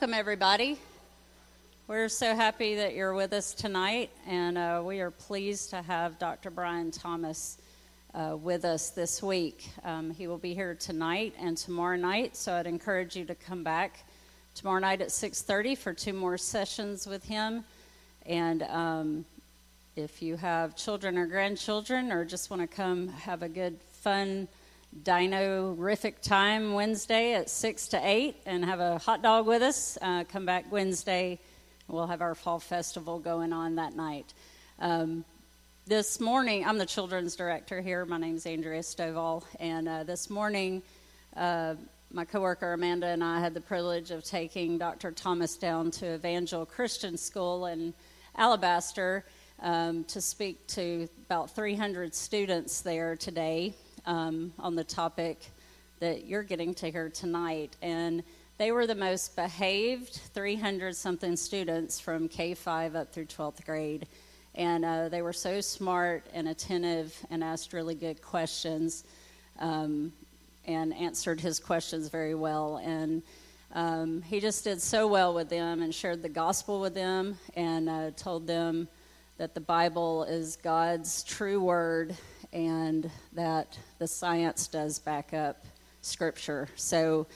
welcome everybody. We're so happy that you're with us tonight, and uh, we are pleased to have Dr. Brian Thomas uh, with us this week. Um, he will be here tonight and tomorrow night, so I'd encourage you to come back tomorrow night at 6:30 for two more sessions with him. And um, if you have children or grandchildren, or just want to come have a good, fun dino-rific time Wednesday at 6 to 8 and have a hot dog with us. Uh, come back Wednesday. We'll have our fall festival going on that night. Um, this morning, I'm the children's director here. My name is Andrea Stovall. And uh, this morning, uh, my coworker Amanda and I had the privilege of taking Dr. Thomas down to Evangel Christian School in Alabaster um, to speak to about 300 students there today um, on the topic that you're getting to hear tonight. And they were the most behaved 300 something students from K 5 up through 12th grade. And uh, they were so smart and attentive and asked really good questions um, and answered his questions very well. And um, he just did so well with them and shared the gospel with them and uh, told them that the Bible is God's true word and that the science does back up Scripture. So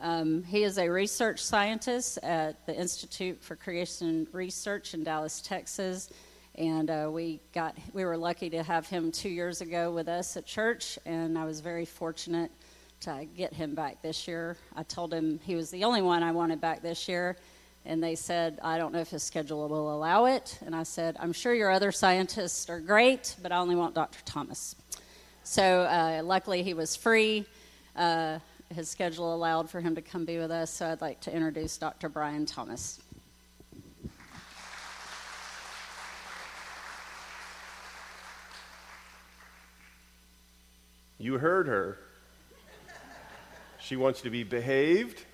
um, he is a research scientist at the Institute for Creation Research in Dallas, Texas. And uh, we got we were lucky to have him two years ago with us at church, and I was very fortunate to get him back this year. I told him he was the only one I wanted back this year, and they said, I don't know if his schedule will allow it. And I said, I'm sure your other scientists are great, but I only want Dr. Thomas. So uh, luckily he was free. Uh, his schedule allowed for him to come be with us, so I'd like to introduce Dr. Brian Thomas. You heard her. She wants to be behaved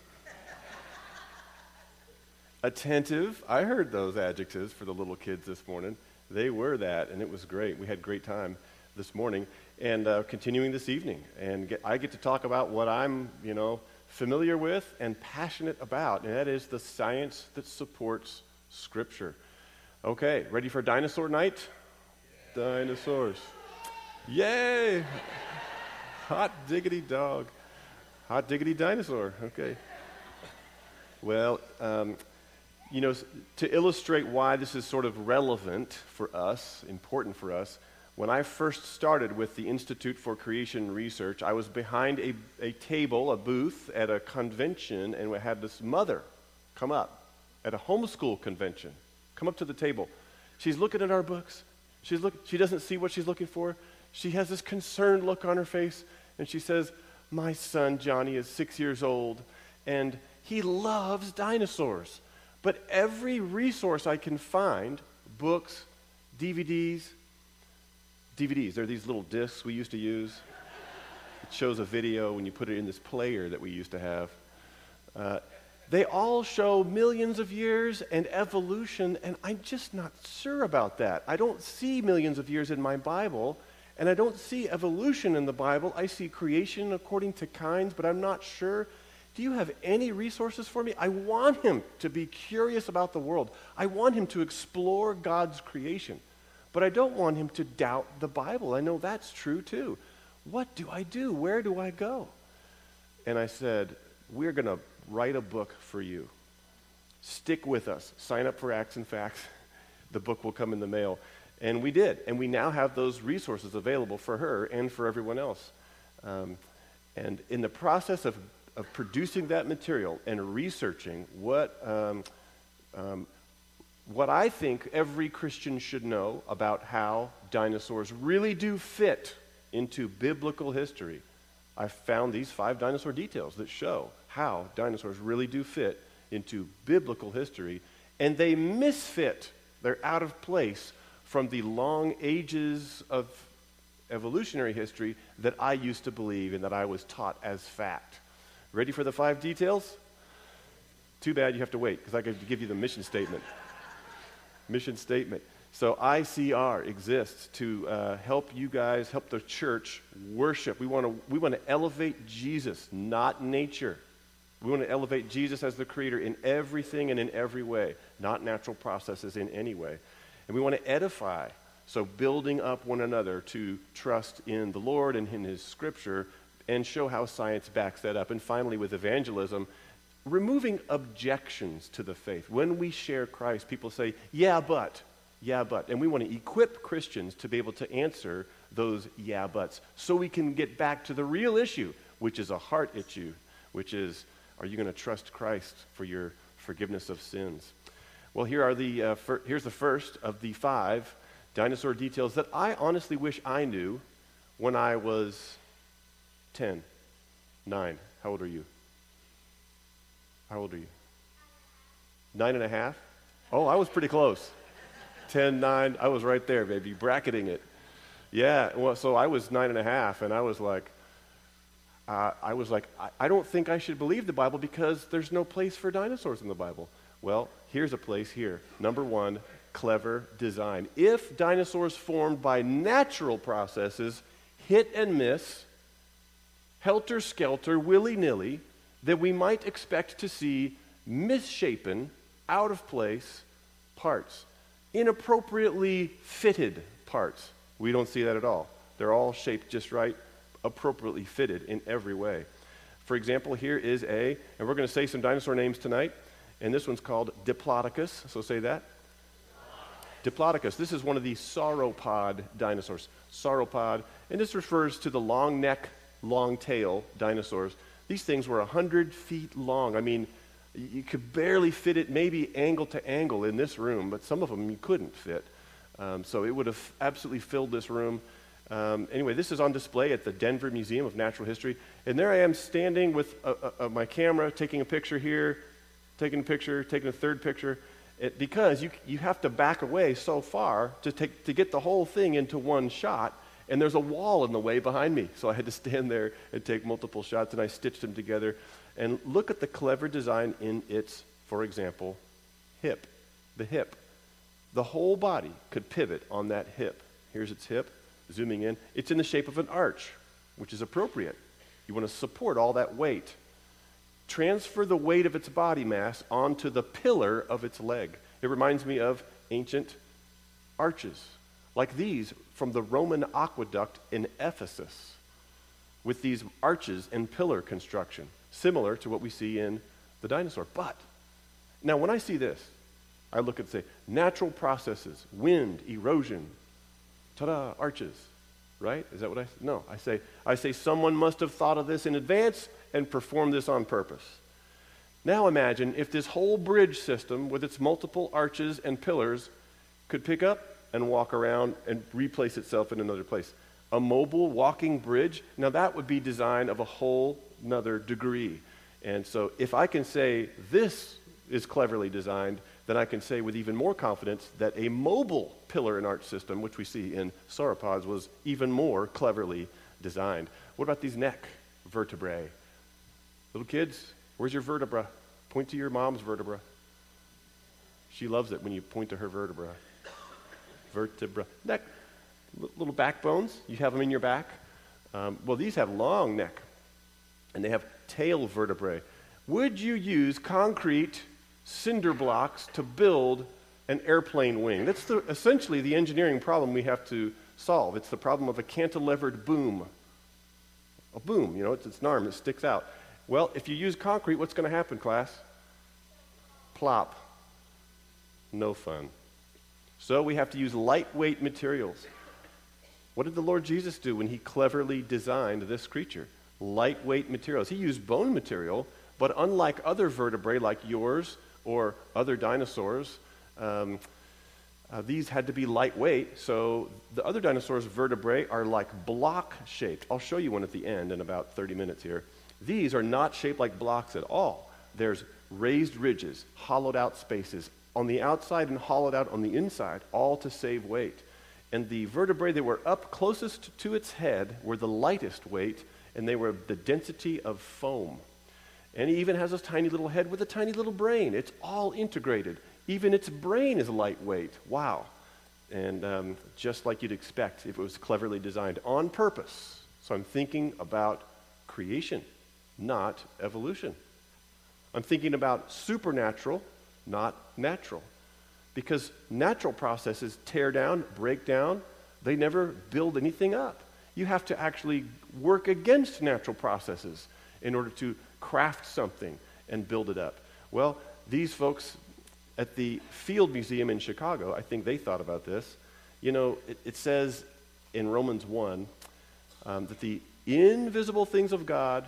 attentive. I heard those adjectives for the little kids this morning. They were that, and it was great. We had great time this morning and uh, continuing this evening. And get, I get to talk about what I'm, you know, familiar with and passionate about, and that is the science that supports Scripture. Okay, ready for dinosaur night? Dinosaurs. Yay! Hot diggity dog. Hot diggity dinosaur. Okay. Well, um, you know, to illustrate why this is sort of relevant for us, important for us, when I first started with the Institute for Creation Research, I was behind a, a table, a booth at a convention, and we had this mother come up at a homeschool convention, come up to the table. She's looking at our books. She's look, she doesn't see what she's looking for. She has this concerned look on her face, and she says, My son Johnny is six years old, and he loves dinosaurs. But every resource I can find books, DVDs, DVDs, they're these little discs we used to use. It shows a video when you put it in this player that we used to have. Uh, they all show millions of years and evolution, and I'm just not sure about that. I don't see millions of years in my Bible, and I don't see evolution in the Bible. I see creation according to kinds, but I'm not sure do you have any resources for me? I want him to be curious about the world. I want him to explore God's creation. But I don't want him to doubt the Bible. I know that's true too. What do I do? Where do I go? And I said, We're going to write a book for you. Stick with us. Sign up for Acts and Facts. The book will come in the mail. And we did. And we now have those resources available for her and for everyone else. Um, and in the process of of producing that material and researching what, um, um, what I think every Christian should know about how dinosaurs really do fit into biblical history, I found these five dinosaur details that show how dinosaurs really do fit into biblical history, and they misfit. They're out of place from the long ages of evolutionary history that I used to believe and that I was taught as fact. Ready for the five details? Too bad you have to wait because I could give you the mission statement. mission statement. So, ICR exists to uh, help you guys, help the church worship. We want to we want to elevate Jesus, not nature. We want to elevate Jesus as the creator in everything and in every way, not natural processes in any way. And we want to edify, so building up one another to trust in the Lord and in his scripture and show how science backs that up. And finally, with evangelism, removing objections to the faith. When we share Christ, people say, yeah, but, yeah, but. And we want to equip Christians to be able to answer those yeah, buts so we can get back to the real issue, which is a heart issue, which is, are you going to trust Christ for your forgiveness of sins? Well, here are the, uh, fir- here's the first of the five dinosaur details that I honestly wish I knew when I was 10, 9. How old are you? How old are you? Nine and a half? Oh, I was pretty close. 10, 9. I was right there, baby, bracketing it. Yeah, well, so I was nine and a half, and I was like, uh, I was like, I, I don't think I should believe the Bible because there's no place for dinosaurs in the Bible. Well, here's a place here. Number one, clever design. If dinosaurs formed by natural processes hit and miss, helter skelter, willy nilly, that we might expect to see misshapen, out of place parts, inappropriately fitted parts. We don't see that at all. They're all shaped just right, appropriately fitted in every way. For example, here is a, and we're going to say some dinosaur names tonight, and this one's called Diplodocus. So say that. Diplodocus. This is one of the sauropod dinosaurs. Sauropod, and this refers to the long neck, long tail dinosaurs these things were 100 feet long. I mean, you could barely fit it maybe angle to angle in this room, but some of them you couldn't fit. Um, so it would have absolutely filled this room. Um, anyway, this is on display at the Denver Museum of Natural History. And there I am standing with a, a, a, my camera, taking a picture here, taking a picture, taking a third picture. It, because you, you have to back away so far to, take, to get the whole thing into one shot. And there's a wall in the way behind me. So I had to stand there and take multiple shots, and I stitched them together. And look at the clever design in its, for example, hip. The hip. The whole body could pivot on that hip. Here's its hip, zooming in. It's in the shape of an arch, which is appropriate. You want to support all that weight. Transfer the weight of its body mass onto the pillar of its leg. It reminds me of ancient arches like these from the Roman aqueduct in Ephesus, with these arches and pillar construction, similar to what we see in the dinosaur. But now, when I see this, I look and say, natural processes, wind, erosion, ta-da, arches, right? Is that what I No, I say, I say someone must have thought of this in advance and performed this on purpose. Now imagine if this whole bridge system with its multiple arches and pillars could pick up and walk around and replace itself in another place. A mobile walking bridge, now that would be design of a whole nother degree. And so if I can say this is cleverly designed, then I can say with even more confidence that a mobile pillar and arch system, which we see in sauropods, was even more cleverly designed. What about these neck vertebrae? Little kids, where's your vertebra? Point to your mom's vertebra. She loves it when you point to her vertebra vertebra, neck, little backbones. You have them in your back. Um, well, these have long neck, and they have tail vertebrae. Would you use concrete cinder blocks to build an airplane wing? That's the, essentially the engineering problem we have to solve. It's the problem of a cantilevered boom. A boom, you know, it's, it's an arm that sticks out. Well, if you use concrete, what's going to happen, class? Plop. No fun. So we have to use lightweight materials. What did the Lord Jesus do when he cleverly designed this creature? Lightweight materials. He used bone material, but unlike other vertebrae like yours or other dinosaurs, um, uh, these had to be lightweight. So the other dinosaurs' vertebrae are like block shaped. I'll show you one at the end in about 30 minutes here. These are not shaped like blocks at all. There's raised ridges, hollowed out spaces, on the outside and hollowed out on the inside, all to save weight. And the vertebrae that were up closest to its head were the lightest weight, and they were the density of foam. And he even has this tiny little head with a tiny little brain. It's all integrated. Even its brain is lightweight. Wow. And um, just like you'd expect if it was cleverly designed on purpose. So I'm thinking about creation, not evolution. I'm thinking about supernatural, not natural. Because natural processes tear down, break down, they never build anything up. You have to actually work against natural processes in order to craft something and build it up. Well, these folks at the Field Museum in Chicago, I think they thought about this. You know, it, it says in Romans 1 um, that the invisible things of God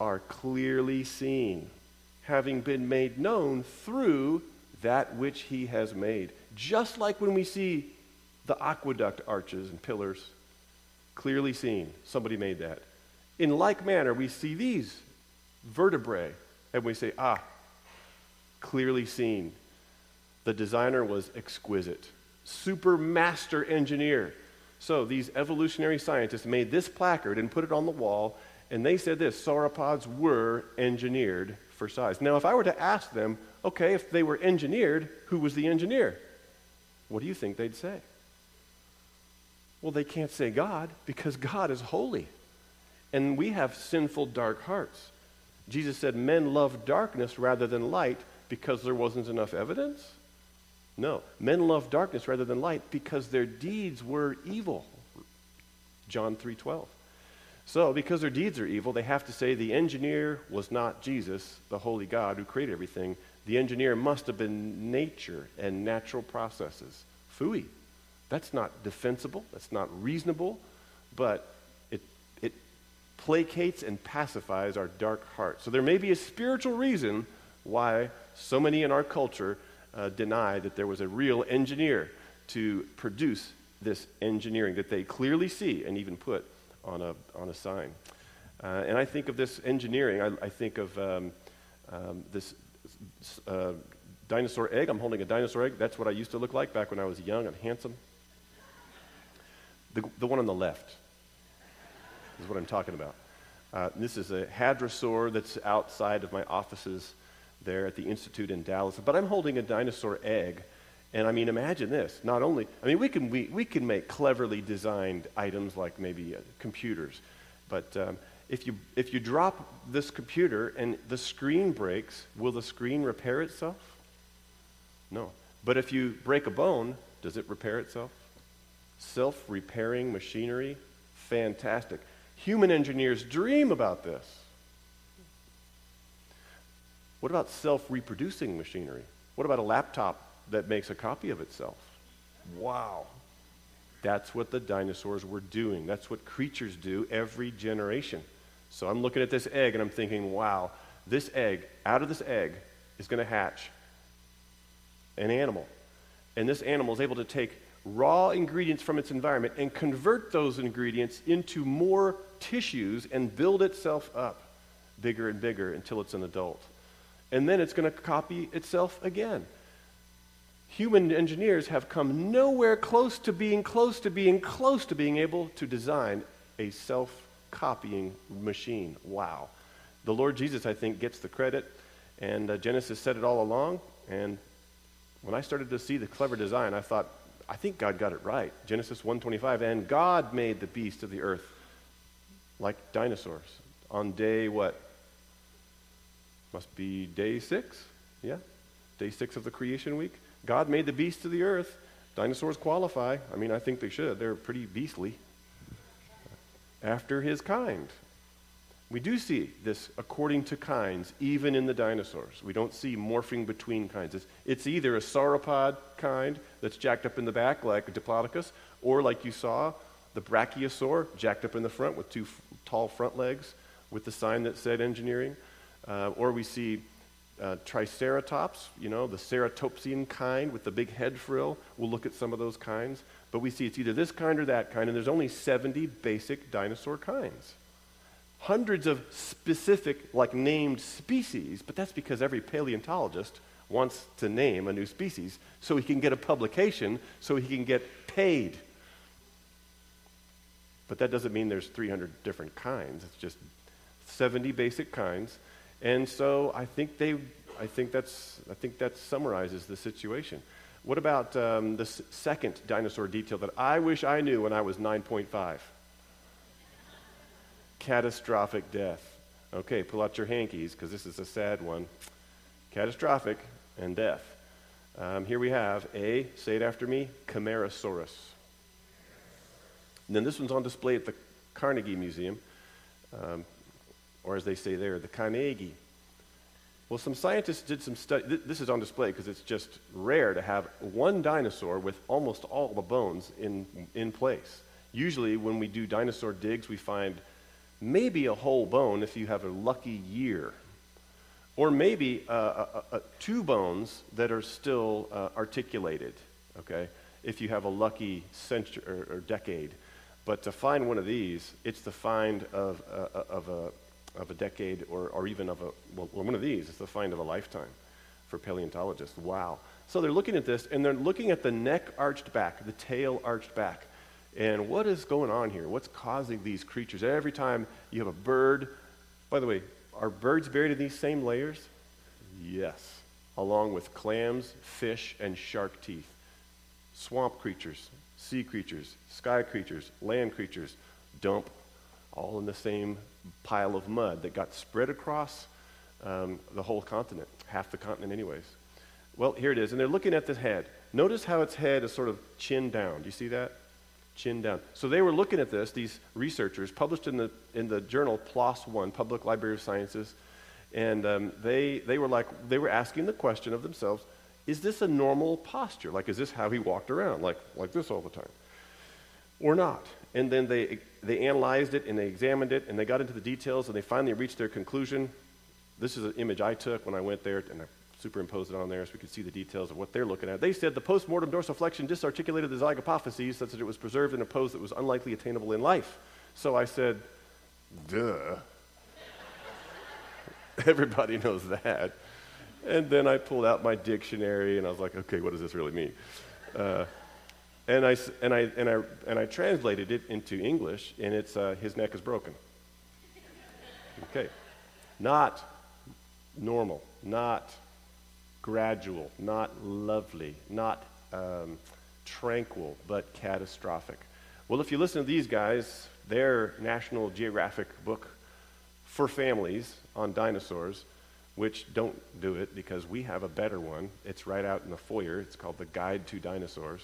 are clearly seen, having been made known through that which he has made. Just like when we see the aqueduct arches and pillars clearly seen, somebody made that. In like manner, we see these vertebrae and we say, ah, clearly seen. The designer was exquisite, super master engineer. So these evolutionary scientists made this placard and put it on the wall, and they said this sauropods were engineered for size. Now, if I were to ask them, okay, if they were engineered, who was the engineer? What do you think they'd say? Well, they can't say God because God is holy. And we have sinful, dark hearts. Jesus said men love darkness rather than light because there wasn't enough evidence? No. Men love darkness rather than light because their deeds were evil. John 3:12. So, because their deeds are evil, they have to say the engineer was not Jesus, the holy God who created everything. The engineer must have been nature and natural processes. Fooey. That's not defensible, that's not reasonable, but it, it placates and pacifies our dark heart. So there may be a spiritual reason why so many in our culture uh, deny that there was a real engineer to produce this engineering that they clearly see and even put on a, on a sign. Uh, and I think of this engineering, I, I think of um, um, this uh, dinosaur egg. I'm holding a dinosaur egg. That's what I used to look like back when I was young and handsome. The, the one on the left is what I'm talking about. Uh, this is a hadrosaur that's outside of my offices there at the Institute in Dallas. But I'm holding a dinosaur egg. And I mean, imagine this. Not only, I mean, we can, we, we can make cleverly designed items like maybe uh, computers. But um, if, you, if you drop this computer and the screen breaks, will the screen repair itself? No. But if you break a bone, does it repair itself? Self repairing machinery? Fantastic. Human engineers dream about this. What about self reproducing machinery? What about a laptop that makes a copy of itself? Wow. That's what the dinosaurs were doing. That's what creatures do every generation. So I'm looking at this egg and I'm thinking, wow, this egg, out of this egg, is going to hatch an animal. And this animal is able to take raw ingredients from its environment and convert those ingredients into more tissues and build itself up bigger and bigger until it's an adult and then it's going to copy itself again. Human engineers have come nowhere close to being close to being close to being able to design a self copying machine. Wow. The Lord Jesus, I think, gets the credit, and uh, Genesis said it all along. And when I started to see the clever design, I thought, I think God got it right. Genesis 1:25, and God made the beasts of the earth like dinosaurs on day what? Must be day six. Yeah? Day six of the creation week. God made the beasts of the earth. Dinosaurs qualify. I mean, I think they should. They're pretty beastly. After his kind. We do see this according to kinds, even in the dinosaurs. We don't see morphing between kinds. It's, it's either a sauropod kind that's jacked up in the back, like a Diplodocus, or like you saw, the brachiosaur, jacked up in the front with two f- tall front legs with the sign that said engineering. Uh, or we see uh, Triceratops, you know, the ceratopsian kind with the big head frill. We'll look at some of those kinds. But we see it's either this kind or that kind, and there's only 70 basic dinosaur kinds. Hundreds of specific, like named species, but that's because every paleontologist wants to name a new species so he can get a publication, so he can get paid. But that doesn't mean there's 300 different kinds. It's just 70 basic kinds. And so I think they, I think that's, I think that summarizes the situation. What about um, the second dinosaur detail that I wish I knew when I was 9.5? Catastrophic death. Okay, pull out your hankies because this is a sad one. catastrophic, and death. Um, here we have a, say it after me, Camarasaurus. And then this one's on display at the Carnegie Museum, um, or as they say there, the Carnegie. Well, some scientists did some study. Th- this is on display because it's just rare to have one dinosaur with almost all the bones in, in place. Usually, when we do dinosaur digs, we find maybe a whole bone if you have a lucky year. Or maybe uh, uh, uh, two bones that are still uh, articulated, okay, if you have a lucky century or, or, decade. But to find one of these, it's the find of, uh, uh, of, a, of a decade or, or even of a, well, one of these, it's the find of a lifetime for paleontologists. Wow. So they're looking at this, and they're looking at the neck arched back, the tail arched back. And what is going on here? What's causing these creatures? Every time you have a bird, by the way, are birds buried in these same layers? Yes, along with clams, fish, and shark teeth. Swamp creatures, sea creatures, sky creatures, land creatures dump all in the same pile of mud that got spread across um, the whole continent, half the continent, anyways. Well, here it is. And they're looking at the head. Notice how its head is sort of chin down. Do you see that? chin down. So they were looking at this, these researchers, published in the, in the journal PLOS One, Public Library of Sciences, and um, they, they were like, they were asking the question of themselves, is this a normal posture? Like, is this how he walked around, like, like this all the time? Or not? And then they, they analyzed it and they examined it and they got into the details and they finally reached their conclusion. This is an image I took when I went there and I superimposed it on there so we could see the details of what they're looking at. They said the post-mortem dorsiflexion disarticulated the zygapophyses such that it was preserved in a pose that was unlikely attainable in life. So I said, duh. Everybody knows that. And then I pulled out my dictionary and I was like, okay, what does this really mean? Uh, and, I, and, I, and, I, and I translated it into English, and it's uh, his neck is broken. Okay. Not normal, not gradual, not lovely, not um, tranquil, but catastrophic. Well, if you listen to these guys, their National Geographic book for families on dinosaurs, which don't do it because we have a better one. It's right out in the foyer. It's called The Guide to Dinosaurs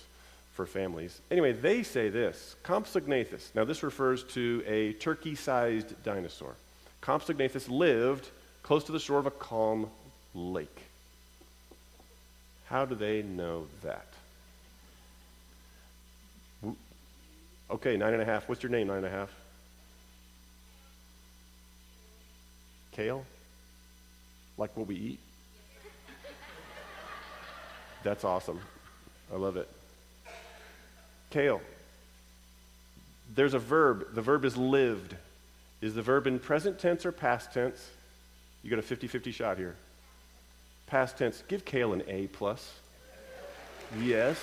for Families. Anyway, they say this Compsognathus. Now, this refers to a turkey sized dinosaur. Compsognathus lived close to the shore of a calm lake. How do they know that? Okay, nine and a half. What's your name, nine and a half? Kale? Like what we eat? That's awesome. I love it. Kale. There's a verb. The verb is lived. Is the verb in present tense or past tense? You got a 50 50 shot here. Past tense, give Kale an A plus. Yes.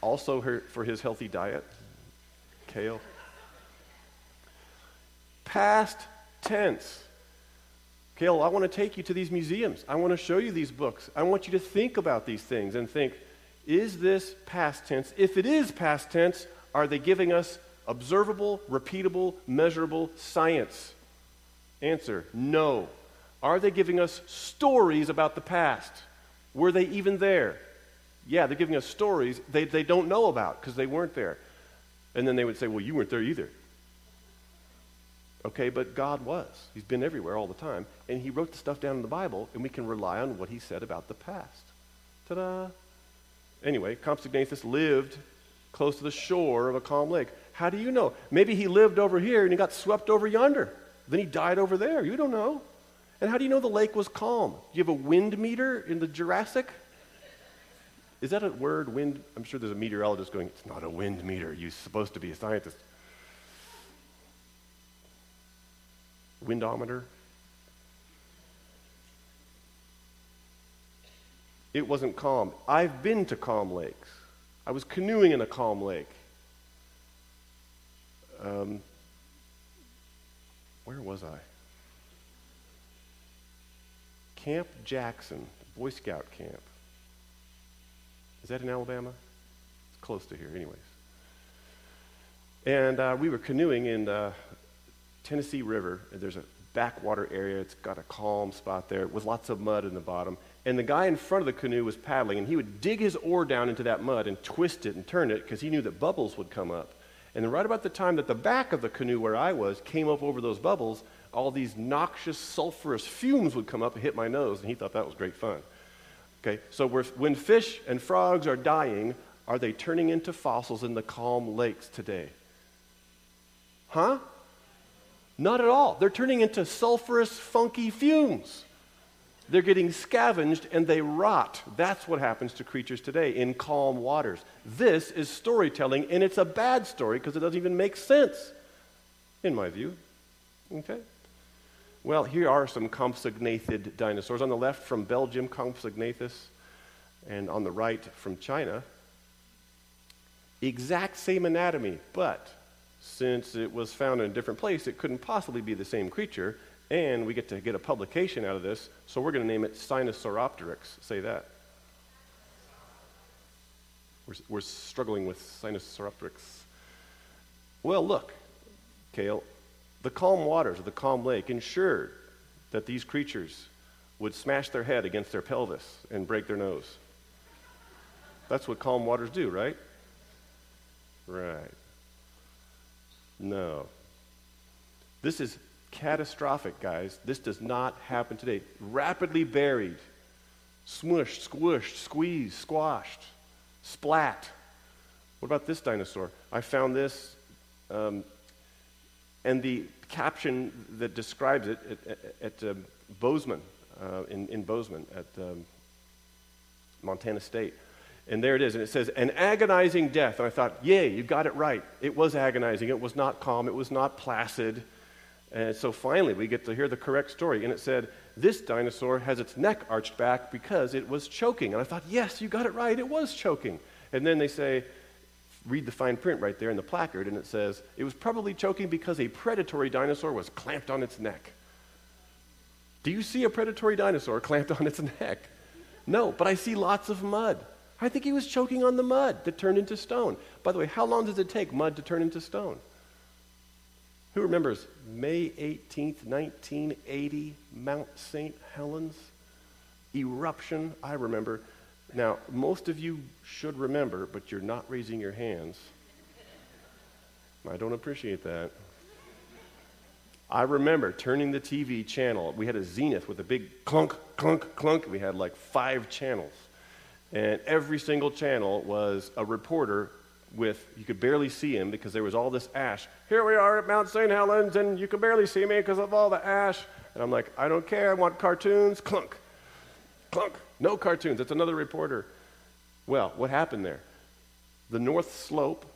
Also her, for his healthy diet, Kale. Past tense. Kale, I want to take you to these museums. I want to show you these books. I want you to think about these things and think, is this past tense? If it is past tense, are they giving us observable, repeatable, measurable science? Answer, no. Are they giving us stories about the past? Were they even there? Yeah, they're giving us stories they, they don't know about because they weren't there. And then they would say, Well, you weren't there either. Okay, but God was. He's been everywhere all the time. And He wrote the stuff down in the Bible, and we can rely on what He said about the past. Ta da! Anyway, Compsognathus lived close to the shore of a calm lake. How do you know? Maybe he lived over here and he got swept over yonder. Then he died over there. You don't know. And how do you know the lake was calm? Do you have a wind meter in the Jurassic? Is that a word, wind? I'm sure there's a meteorologist going, it's not a wind meter. You're supposed to be a scientist. Windometer? It wasn't calm. I've been to calm lakes. I was canoeing in a calm lake. Um, where was I? Camp Jackson, Boy Scout camp. Is that in Alabama? It's close to here, anyways. And uh, we were canoeing in the Tennessee River. There's a backwater area. It's got a calm spot there with lots of mud in the bottom. And the guy in front of the canoe was paddling, and he would dig his oar down into that mud and twist it and turn it because he knew that bubbles would come up. And right about the time that the back of the canoe where I was came up over those bubbles, all these noxious, sulfurous fumes would come up and hit my nose, and he thought that was great fun. Okay, so when fish and frogs are dying, are they turning into fossils in the calm lakes today? Huh? Not at all. They're turning into sulfurous, funky fumes. They're getting scavenged and they rot. That's what happens to creatures today in calm waters. This is storytelling, and it's a bad story because it doesn't even make sense, in my view. Okay? Well, here are some compsognathid dinosaurs. On the left from Belgium, Compsognathus, and on the right from China. Exact same anatomy, but since it was found in a different place, it couldn't possibly be the same creature, and we get to get a publication out of this, so we're going to name it Sinosauropteryx. Say that. We're, we're struggling with Sinosauropteryx. Well, look, Kale, the calm waters of the calm lake ensured that these creatures would smash their head against their pelvis and break their nose. That's what calm waters do, right? Right. No. This is catastrophic, guys. This does not happen today. Rapidly buried, smushed, squished, squeezed, squashed, splat. What about this dinosaur? I found this um, and the caption that describes it at, at, at uh, Bozeman, uh, in, in Bozeman at um, Montana State. And there it is. And it says, an agonizing death. And I thought, yay, you got it right. It was agonizing. It was not calm. It was not placid. And so finally, we get to hear the correct story. And it said, this dinosaur has its neck arched back because it was choking. And I thought, yes, you got it right. It was choking. And then they say, read the fine print right there in the placard, and it says, it was probably choking because a predatory dinosaur was clamped on its neck. Do you see a predatory dinosaur clamped on its neck? No, but I see lots of mud. I think he was choking on the mud that turned into stone. By the way, how long does it take mud to turn into stone? Who remembers May 18th, 1980, Mount St. Helens? Eruption, I remember. Now, most of you should remember, but you're not raising your hands. I don't appreciate that. I remember turning the TV channel. We had a Zenith with a big clunk, clunk, clunk. We had like five channels. And every single channel was a reporter with, you could barely see him because there was all this ash. Here we are at Mount St. Helens, and you can barely see me because of all the ash. And I'm like, I don't care. I want cartoons. Clunk, clunk. No cartoons. It's another reporter. Well, what happened there? The north slope,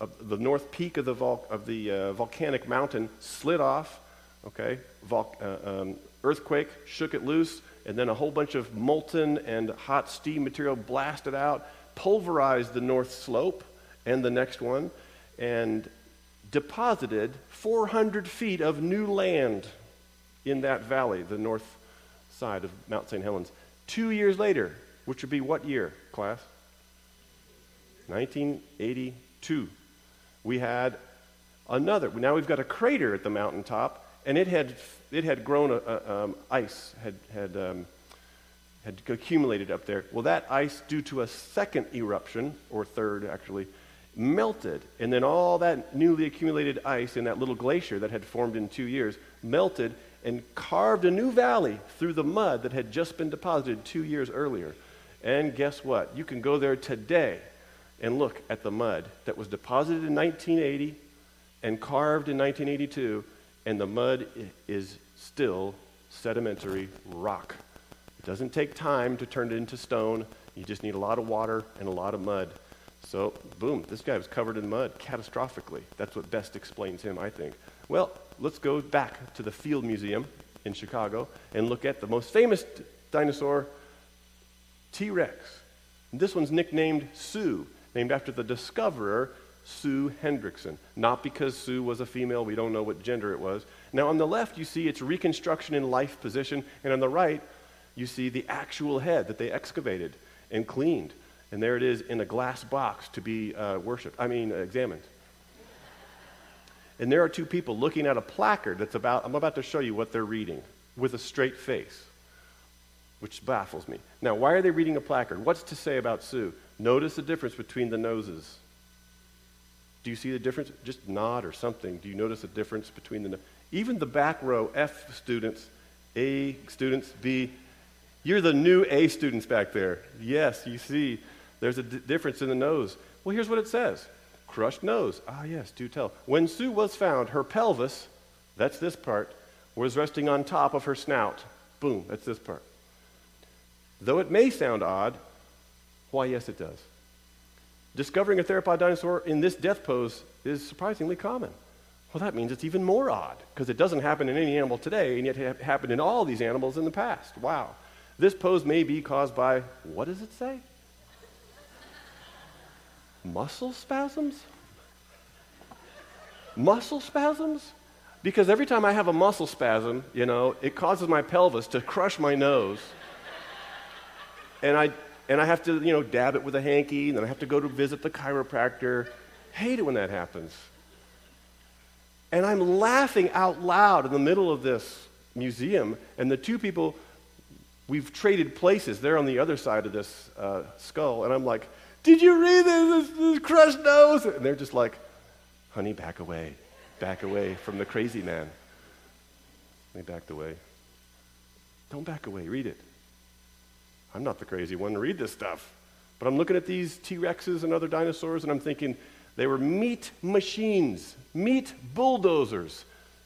of the north peak of the, vol- of the uh, volcanic mountain slid off, okay? Vol- uh, um, earthquake shook it loose, and then a whole bunch of molten and hot steam material blasted out, pulverized the north slope and the next one, and deposited 400 feet of new land in that valley, the north side of Mount St. Helens. Two years later, which would be what year, class? 1982. We had another. Now we've got a crater at the mountaintop, and it had, it had grown a, a, um, ice, had, had, um, had accumulated up there. Well, that ice, due to a second eruption, or third actually, melted. And then all that newly accumulated ice in that little glacier that had formed in two years melted and carved a new valley through the mud that had just been deposited two years earlier. And guess what? You can go there today and look at the mud that was deposited in 1980 and carved in 1982, and the mud is still sedimentary rock. It doesn't take time to turn it into stone. You just need a lot of water and a lot of mud. So, boom, this guy was covered in mud catastrophically. That's what best explains him, I think. Well, let's go back to the Field Museum in Chicago and look at the most famous dinosaur, T Rex. This one's nicknamed Sue, named after the discoverer, Sue Hendrickson. Not because Sue was a female, we don't know what gender it was. Now, on the left, you see its reconstruction in life position, and on the right, you see the actual head that they excavated and cleaned. And there it is in a glass box to be uh, worshiped, I mean, examined. And there are two people looking at a placard that's about, I'm about to show you what they're reading with a straight face, which baffles me. Now, why are they reading a placard? What's to say about Sue? Notice the difference between the noses. Do you see the difference? Just nod or something. Do you notice the difference between the no- even the back row F students, A students, B? You're the new A students back there. Yes, you see there's a d- difference in the nose. Well, here's what it says. Crushed nose. Ah, yes, do tell. When Sue was found, her pelvis, that's this part, was resting on top of her snout. Boom, that's this part. Though it may sound odd, why, yes, it does. Discovering a theropod dinosaur in this death pose is surprisingly common. Well, that means it's even more odd because it doesn't happen in any animal today, and yet it happened in all these animals in the past. Wow. This pose may be caused by, what does it say? Muscle spasms? Muscle spasms? Because every time I have a muscle spasm, you know, it causes my pelvis to crush my nose. And I, and I have to, you know, dab it with a hanky, and then I have to go to visit the chiropractor. Hate it when that happens. And I'm laughing out loud in the middle of this museum, and the two people, we've traded places. They're on the other side of this uh, skull, and I'm like, Did you read this, this, this crushed nose? And they're just like, Honey, back away. Back away from the crazy man. They backed away. Don't back away. Read it. I'm not the crazy one to read this stuff. But I'm looking at these T Rexes and other dinosaurs, and I'm thinking they were meat machines, meat bulldozers,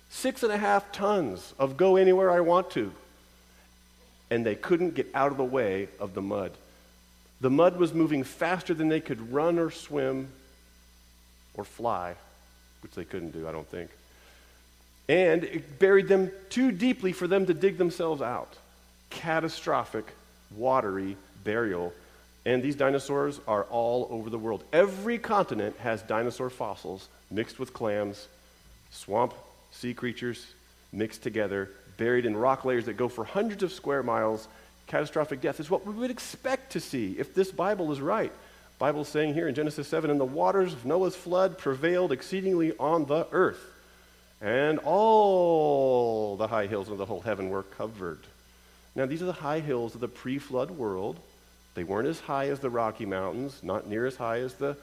six and a half tons of go anywhere I want to. And they couldn't get out of the way of the mud. The mud was moving faster than they could run or swim or fly, which they couldn't do, I don't think. And it buried them too deeply for them to dig themselves out. Catastrophic, watery burial. And these dinosaurs are all over the world. Every continent has dinosaur fossils mixed with clams, swamp sea creatures mixed together, buried in rock layers that go for hundreds of square miles. Catastrophic death is what we would expect to see if this Bible is right. Bible's saying here in Genesis 7, and the waters of Noah's flood prevailed exceedingly on the earth, and all the high hills of the whole heaven were covered. Now, these are the high hills of the pre flood world. They weren't as high as the Rocky Mountains, not near as high as the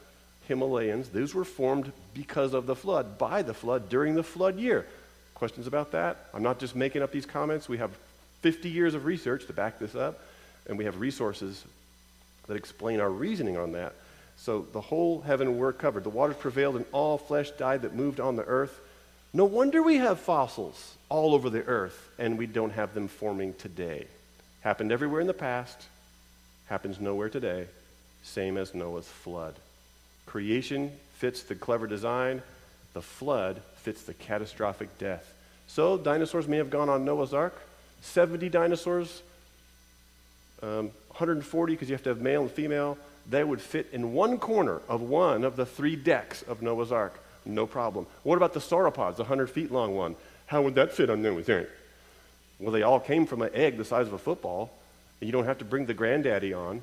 Himalayas. Those were formed because of the flood, by the flood, during the flood year. Questions about that? I'm not just making up these comments. We have 50 years of research to back this up, and we have resources that explain our reasoning on that. So the whole heaven were covered. The waters prevailed, and all flesh died that moved on the earth. No wonder we have fossils all over the earth, and we don't have them forming today. Happened everywhere in the past, happens nowhere today, same as Noah's flood. Creation fits the clever design, the flood fits the catastrophic death. So, dinosaurs may have gone on Noah's Ark. 70 dinosaurs, um, 140 because you have to have male and female. They would fit in one corner of one of the three decks of Noah's Ark. No problem. What about the sauropods, the 100 feet long one? How would that fit on Noah's Ark? Well, they all came from an egg the size of a football, and you don't have to bring the granddaddy on.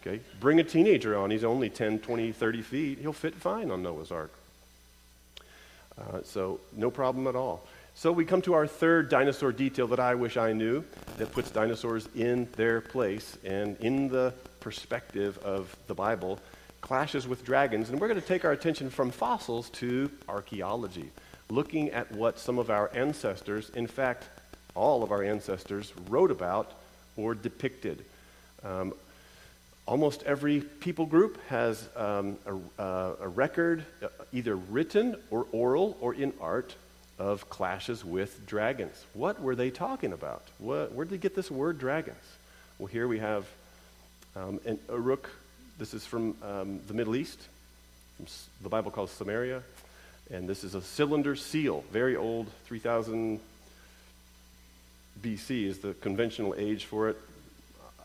Okay? Bring a teenager on. He's only 10, 20, 30 feet. He'll fit fine on Noah's Ark. Uh, so, no problem at all. So, we come to our third dinosaur detail that I wish I knew that puts dinosaurs in their place and in the perspective of the Bible clashes with dragons. And we're going to take our attention from fossils to archaeology, looking at what some of our ancestors, in fact, all of our ancestors, wrote about or depicted. Um, almost every people group has um, a, uh, a, record, uh, either written or oral or in art, of clashes with dragons. What were they talking about? What, where did they get this word dragons? Well, here we have um, an Uruk. This is from um, the Middle East. The Bible calls Samaria. And this is a cylinder seal, very old, 3000 BC is the conventional age for it.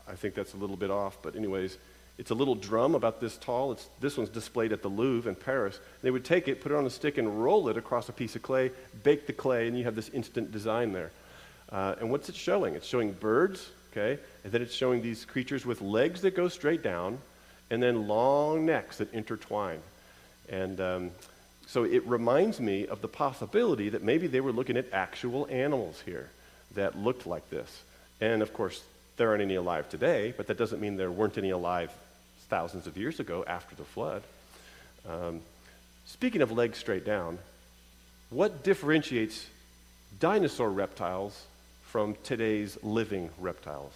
I think that's a little bit off, but anyways, it's a little drum about this tall. It's, this one's displayed at the Louvre in Paris. They would take it, put it on a stick, and roll it across a piece of clay, bake the clay, and you have this instant design there. Uh, and what's it showing? It's showing birds, okay, and then it's showing these creatures with legs that go straight down, and then long necks that intertwine. And um, So it reminds me of the possibility that maybe they were looking at actual animals here that looked like this. And of course, there aren't any alive today, but that doesn't mean there weren't any alive thousands of years ago after the flood. Um, speaking of legs straight down, what differentiates dinosaur reptiles from today's living reptiles?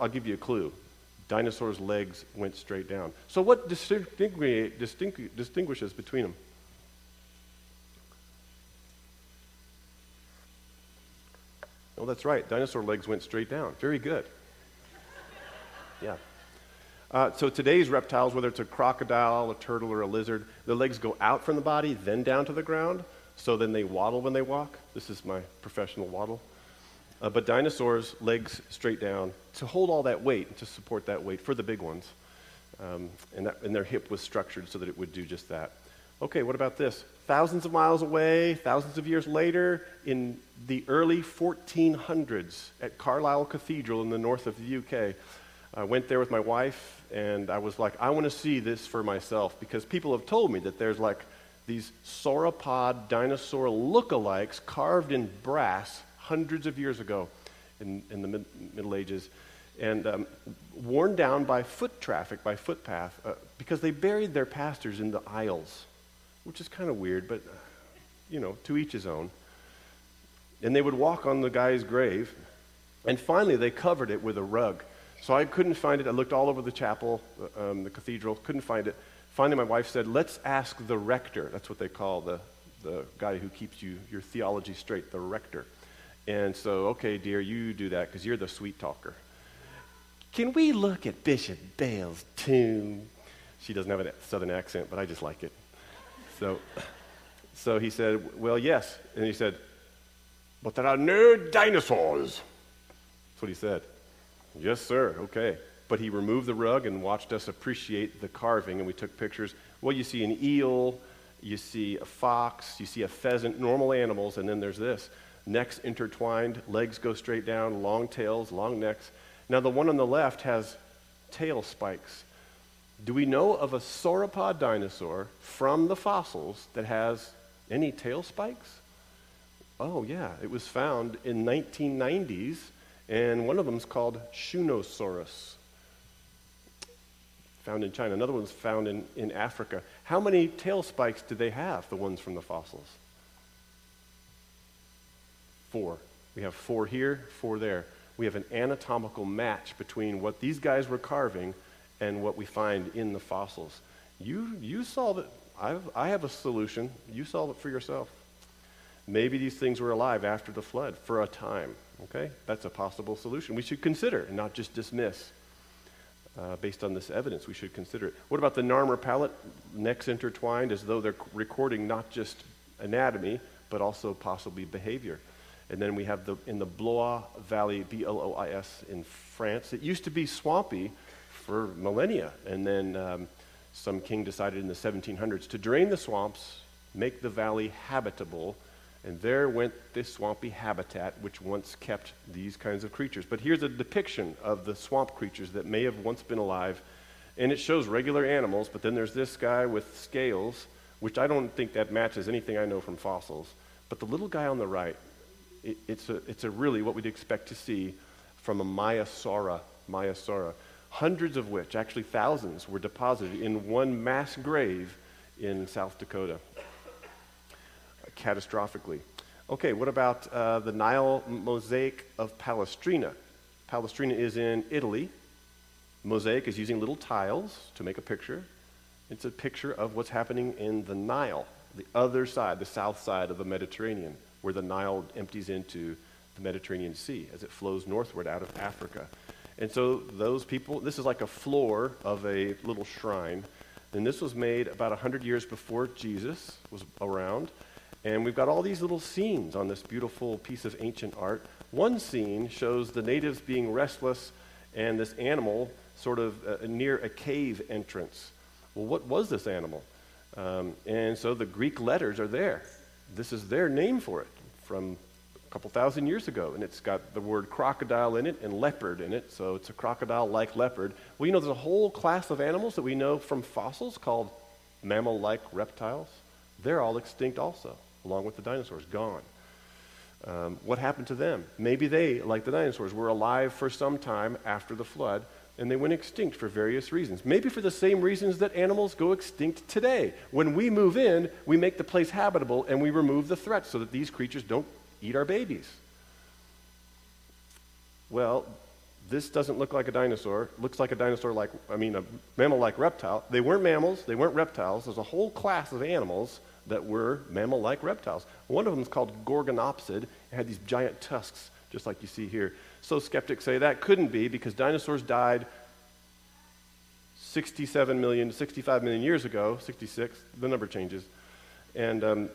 I'll give you a clue. Dinosaurs' legs went straight down. So, what distinguish, distingu- distinguishes between them? Oh, that's right. Dinosaur legs went straight down. Very good. Yeah. Uh, so today's reptiles, whether it's a crocodile, a turtle, or a lizard, the legs go out from the body, then down to the ground. So then they waddle when they walk. This is my professional waddle. Uh, but dinosaurs, legs straight down to hold all that weight, to support that weight for the big ones. Um, and, that, and their hip was structured so that it would do just that. Okay, what about this? Thousands of miles away, thousands of years later, in the early 1400s at Carlisle Cathedral in the north of the UK, I went there with my wife, and I was like, I want to see this for myself because people have told me that there's like these sauropod dinosaur lookalikes carved in brass hundreds of years ago in, in the mid, Middle Ages and um, worn down by foot traffic, by footpath, uh, because they buried their pastors in the aisles, which is kind of weird, but, you know, to each his own. And they would walk on the guy's grave, and finally they covered it with a rug. So I couldn't find it. I looked all over the chapel, uh, um, the cathedral, couldn't find it. Finally, my wife said, Let's ask the rector. That's what they call the, the guy who keeps you, your theology straight, the rector. And so, okay, dear, you do that because you're the sweet talker. Can we look at Bishop Bell's tomb? She doesn't have a southern accent, but I just like it. So, so he said, Well, yes. And he said, But there are no dinosaurs. That's what he said. Yes, sir. Okay. But he removed the rug and watched us appreciate the carving, and we took pictures. Well, you see an eel, you see a fox, you see a pheasant, normal animals, and then there's this necks intertwined, legs go straight down, long tails, long necks. Now, the one on the left has tail spikes. Do we know of a sauropod dinosaur from the fossils that has any tail spikes? Oh, yeah. It was found in 1990s, and one of them is called Shunosaurus, found in China. Another one's found in, in Africa. How many tail spikes do they have, the ones from the fossils? Four. We have four here, four there. We have an anatomical match between what these guys were carving and what we find in the fossils. You, you solve it. I've, I have a solution. You solve it for yourself. Maybe these things were alive after the flood for a time. Okay? That's a possible solution. We should consider and not just dismiss. Uh, based on this evidence, we should consider it. What about the Narmer palette? Necks intertwined as though they're recording not just anatomy, but also possibly behavior. And then we have the, in the Blois Valley, B L O I S, in France. It used to be swampy for millennia. And then um, some king decided in the 1700s to drain the swamps, make the valley habitable. And there went this swampy habitat, which once kept these kinds of creatures. But here's a depiction of the swamp creatures that may have once been alive. And it shows regular animals, but then there's this guy with scales, which I don't think that matches anything I know from fossils. But the little guy on the right it, it's, a, it's a really what we'd expect to see from a Maiasaura, Maiasaura, hundreds of which, actually thousands, were deposited in one mass grave in South Dakota, catastrophically. Okay, what about uh, the Nile mosaic of Palestrina? Palestrina is in Italy. Mosaic is using little tiles to make a picture. It's a picture of what's happening in the Nile, the other side, the south side of the Mediterranean where the Nile empties into the Mediterranean Sea as it flows northward out of Africa. And so those people, this is like a floor of a little shrine. And this was made about 100 years before Jesus was around. And we've got all these little scenes on this beautiful piece of ancient art. One scene shows the natives being restless and this animal sort of uh, near a cave entrance. Well, what was this animal? Um, and so the Greek letters are there this is their name for it from a couple thousand years ago. And it's got the word crocodile in it and leopard in it. So it's a crocodile like leopard. Well, you know, there's a whole class of animals that we know from fossils called mammal like reptiles, they're all extinct also, along with the dinosaurs, gone. Um, what happened to them? Maybe they, like the dinosaurs, were alive for some time after the flood and they went extinct for various reasons. Maybe for the same reasons that animals go extinct today. When we move in, we make the place habitable and we remove the threats so that these creatures don't eat our babies. Well, this doesn't look like a dinosaur. Looks like a dinosaur like, I mean, a mammal like reptile. They weren't mammals, they weren't reptiles. There's a whole class of animals that were mammal like reptiles. One of them is called Gorgonopsid. It had these giant tusks, just like you see here. So skeptics say that couldn't be because dinosaurs died 67 million, 65 million years ago, 66, the number changes. And um,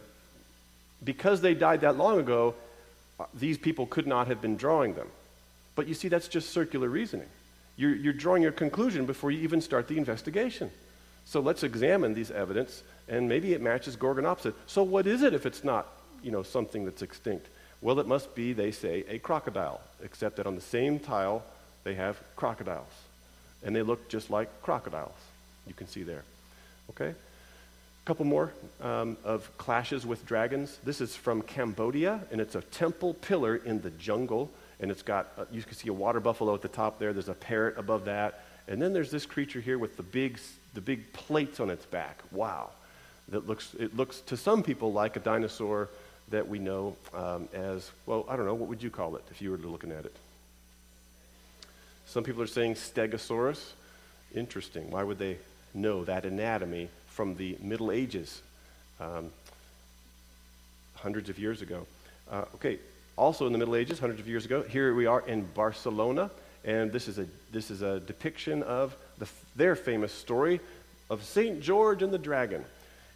because they died that long ago, these people could not have been drawing them. But you see, that's just circular reasoning. You're, you're drawing your conclusion before you even start the investigation. So let's examine these evidence, and maybe it matches Gorgonopsid. So what is it if it's not, you know, something that's extinct? Well, it must be, they say, a crocodile, except that on the same tile they have crocodiles. And they look just like crocodiles. You can see there. Okay? A couple more um, of clashes with dragons. This is from Cambodia, and it's a temple pillar in the jungle and it's got, uh, you can see a water buffalo at the top there. There's a parrot above that. And then there's this creature here with the big, the big plates on its back. Wow. That looks, it looks to some people like a dinosaur that we know um, as, well, I don't know, what would you call it if you were looking at it? Some people are saying Stegosaurus. Interesting. Why would they know that anatomy from the Middle Ages, um, hundreds of years ago? Uh, okay, also in the Middle Ages, hundreds of years ago. Here we are in Barcelona, and this is a, this is a depiction of the, their famous story of St. George and the dragon.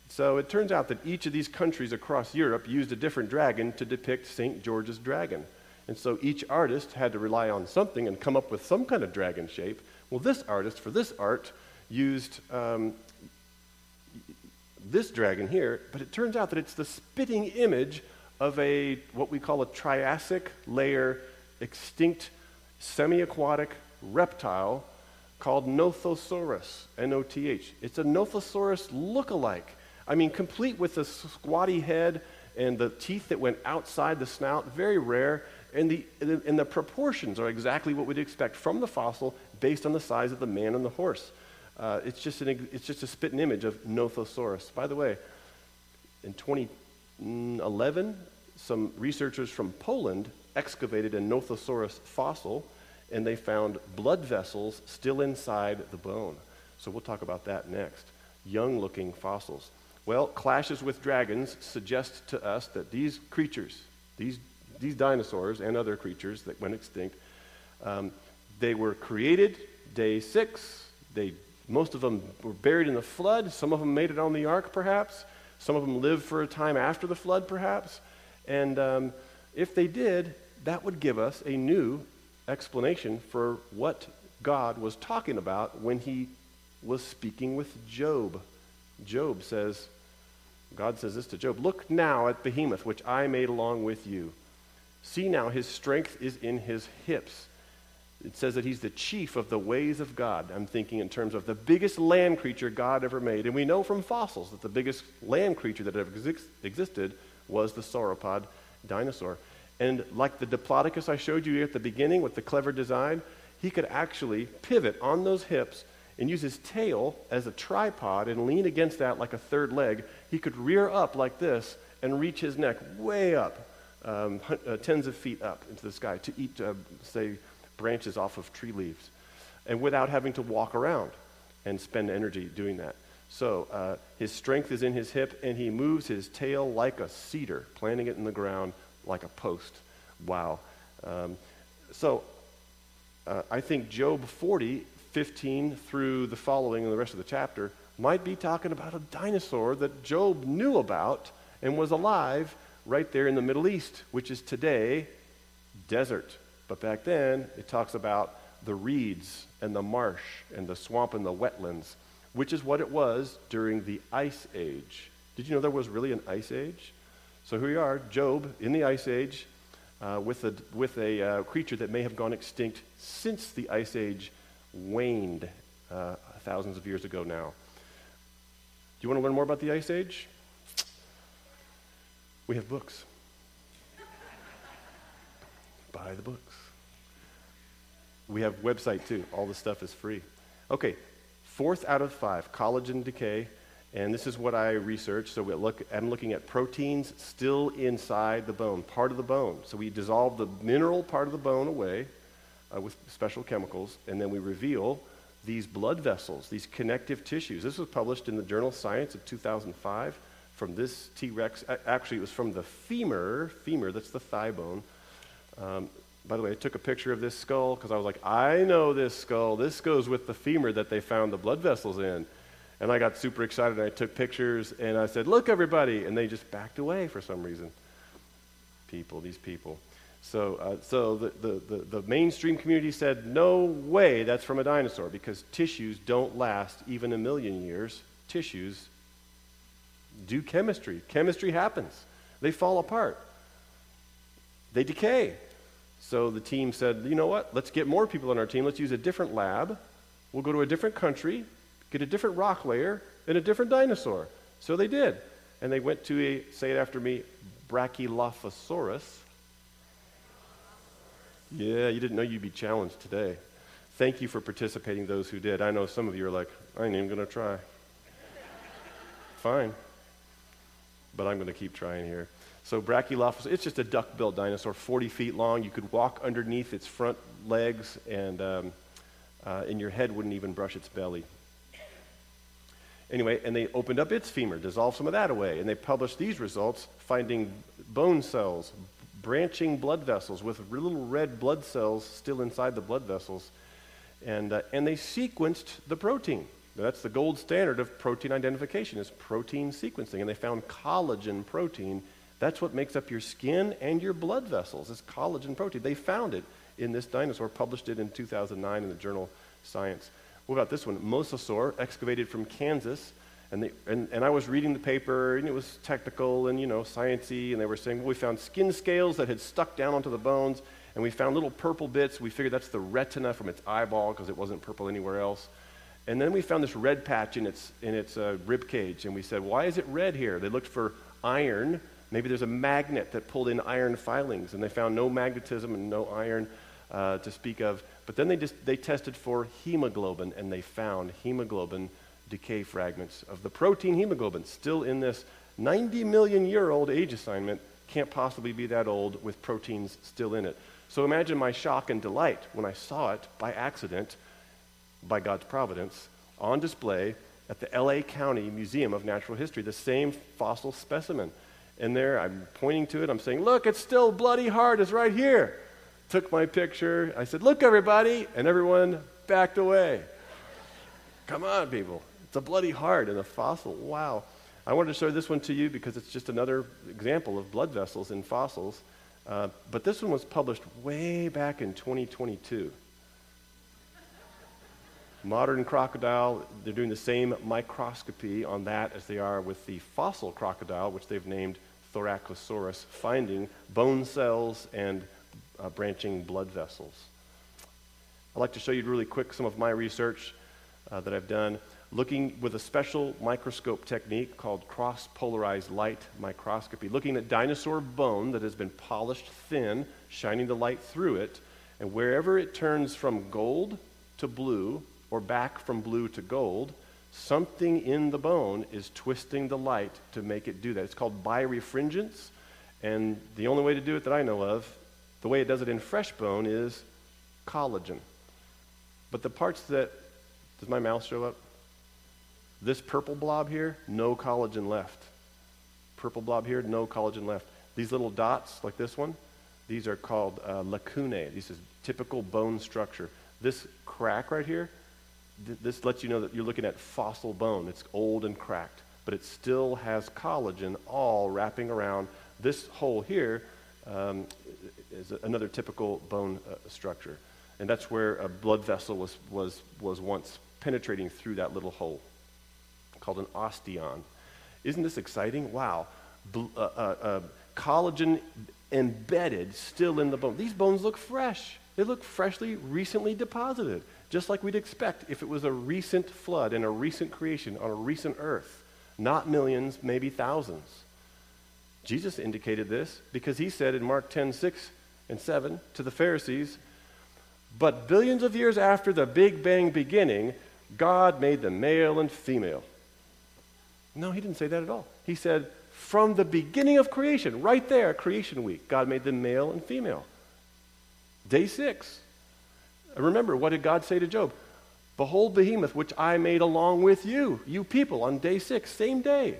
So it turns out that each of these countries across Europe used a different dragon to depict St. George's dragon. And so each artist had to rely on something and come up with some kind of dragon shape. Well, this artist, for this art, used um, this dragon here, but it turns out that it's the spitting image of a what we call a Triassic layer extinct semi-aquatic reptile called Nothosaurus, N-O-T-H. It's a Nothosaurus look-alike. I mean, complete with the squatty head and the teeth that went outside the snout, very rare, and the, and the proportions are exactly what we'd expect from the fossil based on the size of the man and the horse. Uh, it's, just an, it's just a spitting image of Nothosaurus. By the way, in 2011, some researchers from Poland excavated a Nothosaurus fossil and they found blood vessels still inside the bone. So we'll talk about that next. Young looking fossils. Well, clashes with dragons suggest to us that these creatures, these, these dinosaurs and other creatures that went extinct, um, they were created day six. They, most of them were buried in the flood. Some of them made it on the ark, perhaps. Some of them lived for a time after the flood, perhaps. And um, if they did, that would give us a new explanation for what God was talking about when he was speaking with Job. Job says, God says this to Job Look now at Behemoth, which I made along with you. See now, his strength is in his hips it says that he's the chief of the ways of God. I'm thinking in terms of the biggest land creature God ever made. And we know from fossils that the biggest land creature that ever existed was the sauropod dinosaur. And like the Diplodocus I showed you at the beginning with the clever design, he could actually pivot on those hips and use his tail as a tripod and lean against that like a third leg. He could rear up like this and reach his neck way up, um, uh, tens of feet up into the sky to eat, uh, say, branches off of tree leaves, and without having to walk around and spend energy doing that. So uh, his strength is in his hip, and he moves his tail like a cedar, planting it in the ground like a post. Wow. Um, so uh, I think Job 40, 15 through the following and the rest of the chapter might be talking about a dinosaur that Job knew about and was alive right there in the Middle East, which is today desert. But back then, it talks about the reeds and the marsh and the swamp and the wetlands, which is what it was during the Ice Age. Did you know there was really an Ice Age? So here we are, Job in the Ice Age, uh, with a, with a uh, creature that may have gone extinct since the Ice Age waned uh, thousands of years ago now. You want to learn more about the Ice Age? We have books. Buy the books. We have website too. All the stuff is free. Okay, fourth out of five, collagen decay. And this is what I researched. So look, I'm looking at proteins still inside the bone, part of the bone. So we dissolve the mineral part of the bone away uh, with special chemicals, and then we reveal these blood vessels, these connective tissues. This was published in the journal Science of 2005 from this T Rex. Actually, it was from the femur, femur, that's the thigh bone. Um, by the way, I took a picture of this skull because I was like, I know this skull. This goes with the femur that they found the blood vessels in. And I got super excited and I took pictures and I said, Look, everybody. And they just backed away for some reason. People, these people. So, uh, so the, the, the, the, mainstream community said, no way that's from a dinosaur because tissues don't last even a million years. Tissues do chemistry. Chemistry happens, they fall apart, they decay. So the team said, you know what? Let's get more people on our team. Let's use a different lab. We'll go to a different country, get a different rock layer, and a different dinosaur. So they did. And they went to a, say it after me, Brachylophosaurus yeah, you didn't know you'd be challenged today. Thank you for participating, those who did. I know some of you are like, I ain't even going to try. Fine. But I'm going to keep trying here. So, Brachylophus, it's just a duck billed dinosaur, 40 feet long. You could walk underneath its front legs, and, um, uh, and your head wouldn't even brush its belly. Anyway, and they opened up its femur, dissolved some of that away, and they published these results, finding bone cells, branching blood vessels with little red blood cells still inside the blood vessels. And, uh, and they sequenced the protein. That's the gold standard of protein identification is protein sequencing. And they found collagen protein. That's what makes up your skin and your blood vessels is collagen protein. They found it in this dinosaur, published it in 2009 in the journal Science. What about this one? Mosasaur, excavated from Kansas. And, they, and, and I was reading the paper, and it was technical and, you know, sciencey, and they were saying, well, we found skin scales that had stuck down onto the bones, and we found little purple bits. We figured that's the retina from its eyeball because it wasn't purple anywhere else. And then we found this red patch in its, in its uh, rib cage, and we said, why is it red here? They looked for iron. Maybe there's a magnet that pulled in iron filings, and they found no magnetism and no iron uh, to speak of. But then they, just, they tested for hemoglobin, and they found hemoglobin decay fragments of the protein hemoglobin still in this 90 million year old age assignment can't possibly be that old with proteins still in it. So imagine my shock and delight when I saw it by accident, by God's providence, on display at the LA County Museum of Natural History, the same fossil specimen. And there, I'm pointing to it, I'm saying, Look, it's still bloody hard, it's right here. Took my picture, I said, Look, everybody, and everyone backed away. Come on, people. A bloody heart and a fossil. Wow. I wanted to show this one to you because it's just another example of blood vessels in fossils. Uh, but this one was published way back in 2022. Modern crocodile, they're doing the same microscopy on that as they are with the fossil crocodile, which they've named Thoracosaurus, finding bone cells and uh, branching blood vessels. I'd like to show you really quick some of my research uh, that I've done looking with a special microscope technique called cross polarized light microscopy, looking at dinosaur bone that has been polished thin, shining the light through it, and wherever it turns from gold to blue or back from blue to gold, something in the bone is twisting the light to make it do that. It's called birefringence, and the only way to do it that I know of, the way it does it in fresh bone, is collagen. But the parts that, does my mouth show up? This purple blob here, no collagen left. Purple blob here, no collagen left. These little dots, like this one, these are called uh, lacunae. This is typical bone structure. This crack right here, th- this lets you know that you're looking at fossil bone. It's old and cracked, but it still has collagen all wrapping around. This hole here um, is another typical bone uh, structure. And that's where a blood vessel was, was, was once penetrating through that little hole called an osteon. Isn't this exciting? Wow. uh, uh, uh, collagen embedded still in the bone. These bones look fresh. They look freshly, recently deposited, just like we'd expect if it was a recent flood and a recent creation on a recent earth. not millions, maybe thousands. Jesus indicated this because he said in Mark 10 6 and 7 to the Pharisees, But billions of years after the Big Bang beginning, God made them male and female. No, he didn't say that at all. He said, From the beginning of creation, right there, creation week, God made them male and female. Day six. Remember, what did God say to Job? Behold, behemoth, which I made along with you, you people, on day six, same day.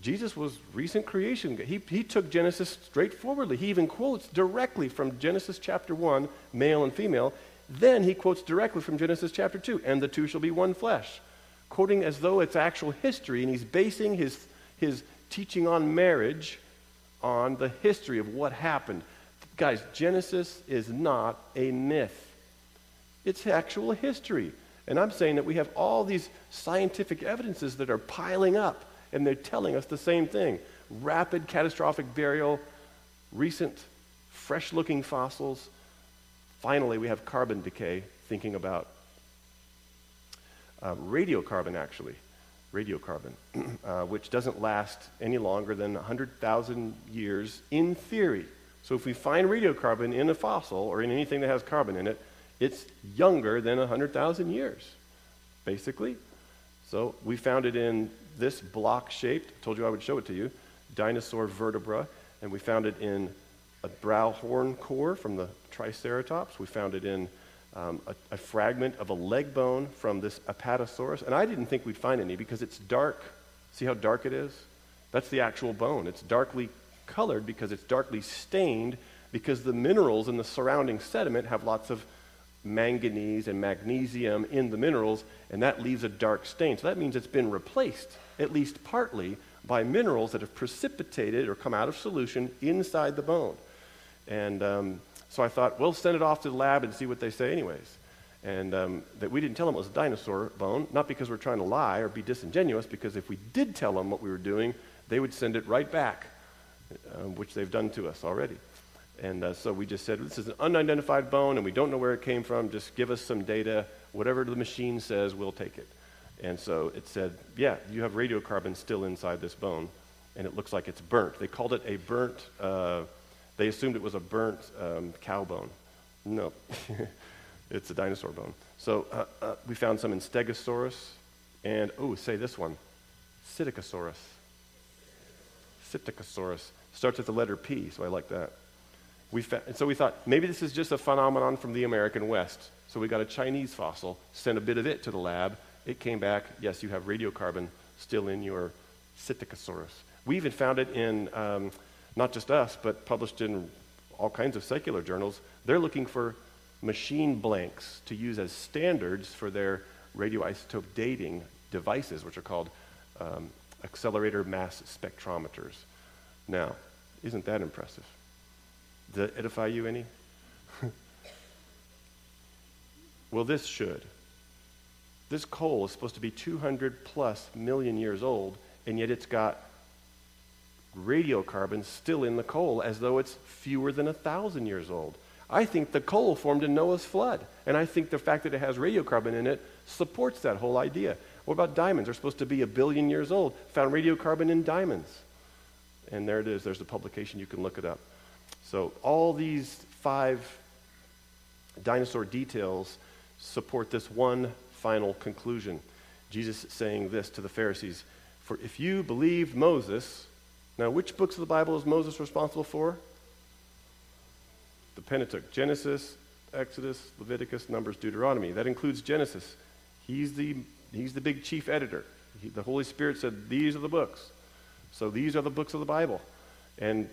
Jesus was recent creation. He, he took Genesis straightforwardly. He even quotes directly from Genesis chapter 1, male and female. Then he quotes directly from Genesis chapter 2, and the two shall be one flesh, quoting as though it's actual history, and he's basing his, his teaching on marriage on the history of what happened. Guys, Genesis is not a myth, it's actual history. And I'm saying that we have all these scientific evidences that are piling up, and they're telling us the same thing rapid catastrophic burial, recent fresh looking fossils. Finally, we have carbon decay, thinking about uh, radiocarbon, actually. Radiocarbon, uh, which doesn't last any longer than 100,000 years in theory. So if we find radiocarbon in a fossil or in anything that has carbon in it, it's younger than 100,000 years, basically. So we found it in this block shaped, told you I would show it to you, dinosaur vertebra, and we found it in a brow horn core from the Triceratops. We found it in um, a, a, fragment of a leg bone from this Apatosaurus. And I didn't think we'd find any because it's dark. See how dark it is? That's the actual bone. It's darkly colored because it's darkly stained because the minerals in the surrounding sediment have lots of manganese and magnesium in the minerals, and that leaves a dark stain. So that means it's been replaced, at least partly, by minerals that have precipitated or come out of solution inside the bone. And um, so I thought, we'll send it off to the lab and see what they say, anyways. And um, that we didn't tell them it was a dinosaur bone, not because we're trying to lie or be disingenuous, because if we did tell them what we were doing, they would send it right back um, which they've done to us already. And uh, so we just said, this is an unidentified bone, and we don't know where it came from. Just give us some data. Whatever the machine says, we'll take it. And so it said, yeah, you have radiocarbon still inside this bone, and it looks like it's burnt. They called it a burnt, uh, they assumed it was a burnt um, cow bone. No, it's a dinosaur bone. So uh, uh, we found some in Stegosaurus, and, oh, say this one, Psittacosaurus. Psittacosaurus. Starts with the letter P, so I like that. We fa- and so we thought maybe this is just a phenomenon from the American West. So we got a Chinese fossil, sent a bit of it to the lab. It came back, yes, you have radiocarbon still in your Psittacosaurus. We even found it in um, not just us, but published in all kinds of secular journals. They're looking for machine blanks to use as standards for their radioisotope dating devices, which are called um, accelerator mass spectrometers. Now, isn't that impressive? Does that edify you any? well, this should. This coal is supposed to be 200 plus million years old, and yet it's got radiocarbon still in the coal as though it's fewer than a thousand years old. I think the coal formed in Noah's flood, and I think the fact that it has radiocarbon in it supports that whole idea. What about diamonds? They're supposed to be a billion years old. Found radiocarbon in diamonds. And there it is. There's the publication. You can look it up. So all these five dinosaur details support this one final conclusion. Jesus saying this to the Pharisees For if you believed Moses, now which books of the Bible is Moses responsible for? The Pentateuch Genesis, Exodus, Leviticus, Numbers, Deuteronomy. That includes Genesis. He's the He's the big chief editor. He, the Holy Spirit said, These are the books. So these are the books of the Bible. And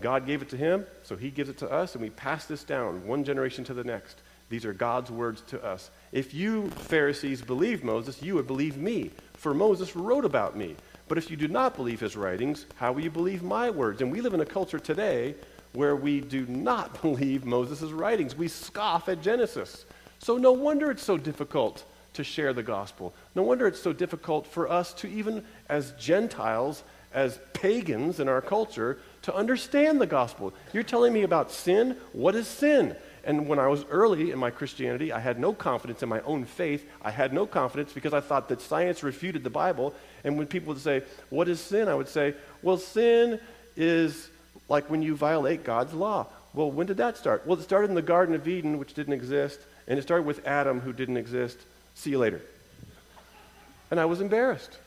God gave it to him, so he gives it to us, and we pass this down one generation to the next. These are God's words to us. If you, Pharisees, believe Moses, you would believe me, for Moses wrote about me. But if you do not believe his writings, how will you believe my words? And we live in a culture today where we do not believe Moses' writings. We scoff at Genesis. So no wonder it's so difficult to share the gospel. No wonder it's so difficult for us to, even as Gentiles, as pagans in our culture, to understand the gospel. You're telling me about sin? What is sin? And when I was early in my Christianity, I had no confidence in my own faith. I had no confidence because I thought that science refuted the Bible. And when people would say, What is sin? I would say, Well, sin is like when you violate God's law. Well, when did that start? Well, it started in the Garden of Eden, which didn't exist, and it started with Adam, who didn't exist. See you later. And I was embarrassed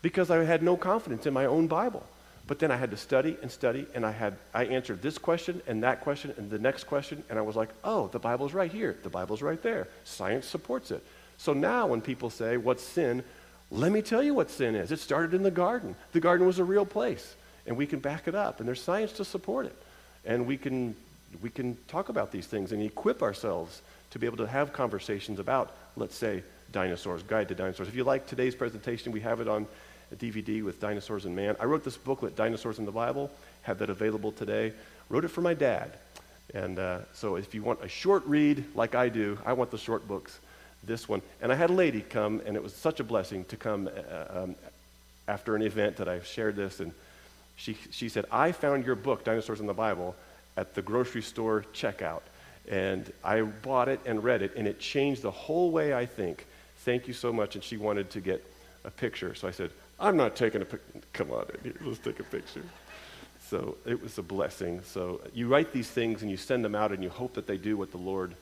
because I had no confidence in my own Bible. But then I had to study and study, and I had I answered this question and that question and the next question, and I was like, oh, the Bible's right here. The Bible's right there. Science supports it. So now when people say, what's sin? Let me tell you what sin is. It started in the garden. The garden was a real place, and we can back it up, and there's science to support it. And we can we can talk about these things and equip ourselves to be able to have conversations about, let's say, dinosaurs, guide to dinosaurs. If you like today's presentation, we have it on a DVD with Dinosaurs and Man. I wrote this booklet, Dinosaurs in the Bible, have that available today. Wrote it for my dad. And uh, so if you want a short read like I do, I want the short books, this one. And I had a lady come, and it was such a blessing to come uh, um, after an event that I shared this. And she, she said, I found your book, Dinosaurs in the Bible, at the grocery store checkout. And I bought it and read it, and it changed the whole way I think. Thank you so much. And she wanted to get a picture. So I said, I'm not taking a picture. Come on in here. Let's take a picture. So it was a blessing. So you write these things and you send them out and you hope that they do what the Lord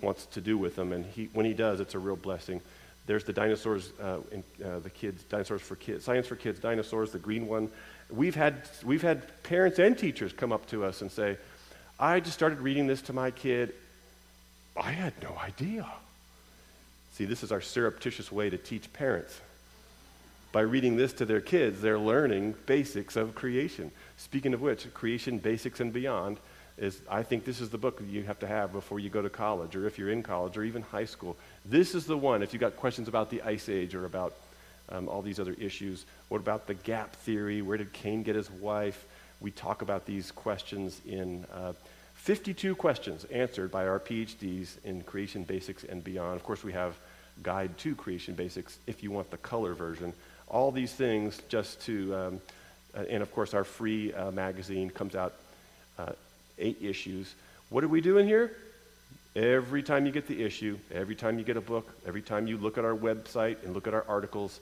wants to do with them. And he, when He does, it's a real blessing. There's the dinosaurs, uh, in, uh, the kids, dinosaurs for kids, science for kids, dinosaurs, the green one. We've had, we've had parents and teachers come up to us and say, I just started reading this to my kid. I had no idea. See, this is our surreptitious way to teach parents by reading this to their kids, they're learning basics of creation. Speaking of which, Creation Basics and Beyond is, I think this is the book you have to have before you go to college, or if you're in college, or even high school. This is the one, if you've got questions about the Ice Age or about um, all these other issues. What about the gap theory? Where did Cain get his wife? We talk about these questions in uh, 52 questions answered by our PhDs in Creation Basics and Beyond. Of course, we have Guide to Creation Basics if you want the color version all these things just to, um, uh, and of course, our free uh, magazine comes out uh, eight issues. What are we doing here? Every time you get the issue, every time you get a book, every time you look at our website and look at our articles,